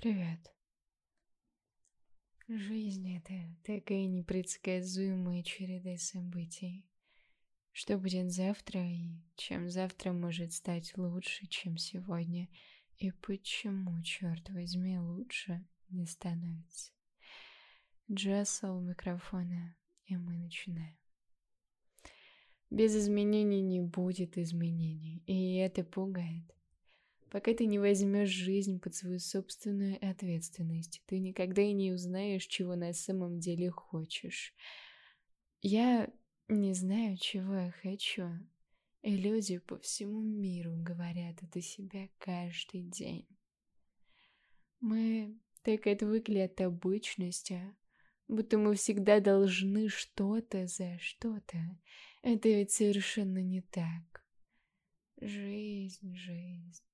Привет. Жизнь — это такая непредсказуемая череда событий. Что будет завтра и чем завтра может стать лучше, чем сегодня, и почему, черт возьми, лучше не становится. Джессел у микрофона, и мы начинаем. Без изменений не будет изменений, и это пугает. Пока ты не возьмешь жизнь под свою собственную ответственность, ты никогда и не узнаешь, чего на самом деле хочешь. Я не знаю, чего я хочу, и люди по всему миру говорят это себя каждый день. Мы так отвыкли от обычности, будто мы всегда должны что-то за что-то. Это ведь совершенно не так. Жизнь, жизнь.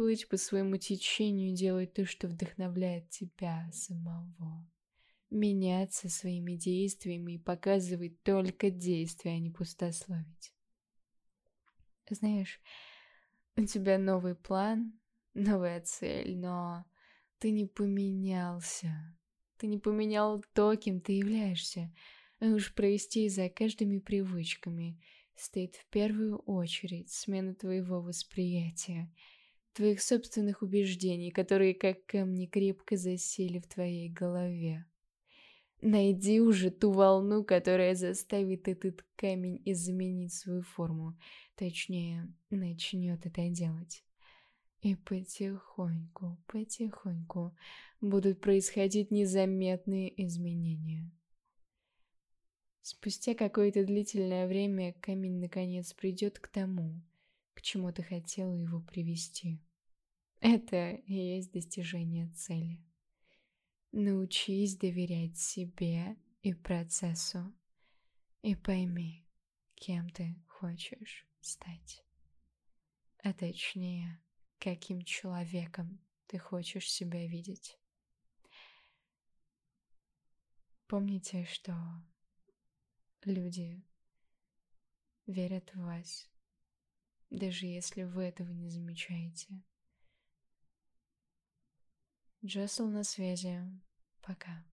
Плыть по своему течению и делать то, что вдохновляет тебя самого. Меняться своими действиями и показывать только действия, а не пустословить. Знаешь, у тебя новый план, новая цель, но ты не поменялся. Ты не поменял то, кем ты являешься. А уж провести за каждыми привычками – стоит в первую очередь смена твоего восприятия, твоих собственных убеждений, которые как камни крепко засели в твоей голове. Найди уже ту волну, которая заставит этот камень изменить свою форму, точнее, начнет это делать. И потихоньку, потихоньку будут происходить незаметные изменения. Спустя какое-то длительное время камень наконец придет к тому, к чему ты хотела его привести. Это и есть достижение цели. Научись доверять себе и процессу, и пойми, кем ты хочешь стать. А точнее, каким человеком ты хочешь себя видеть. Помните, что Люди верят в вас, даже если вы этого не замечаете. Джессел на связи. Пока.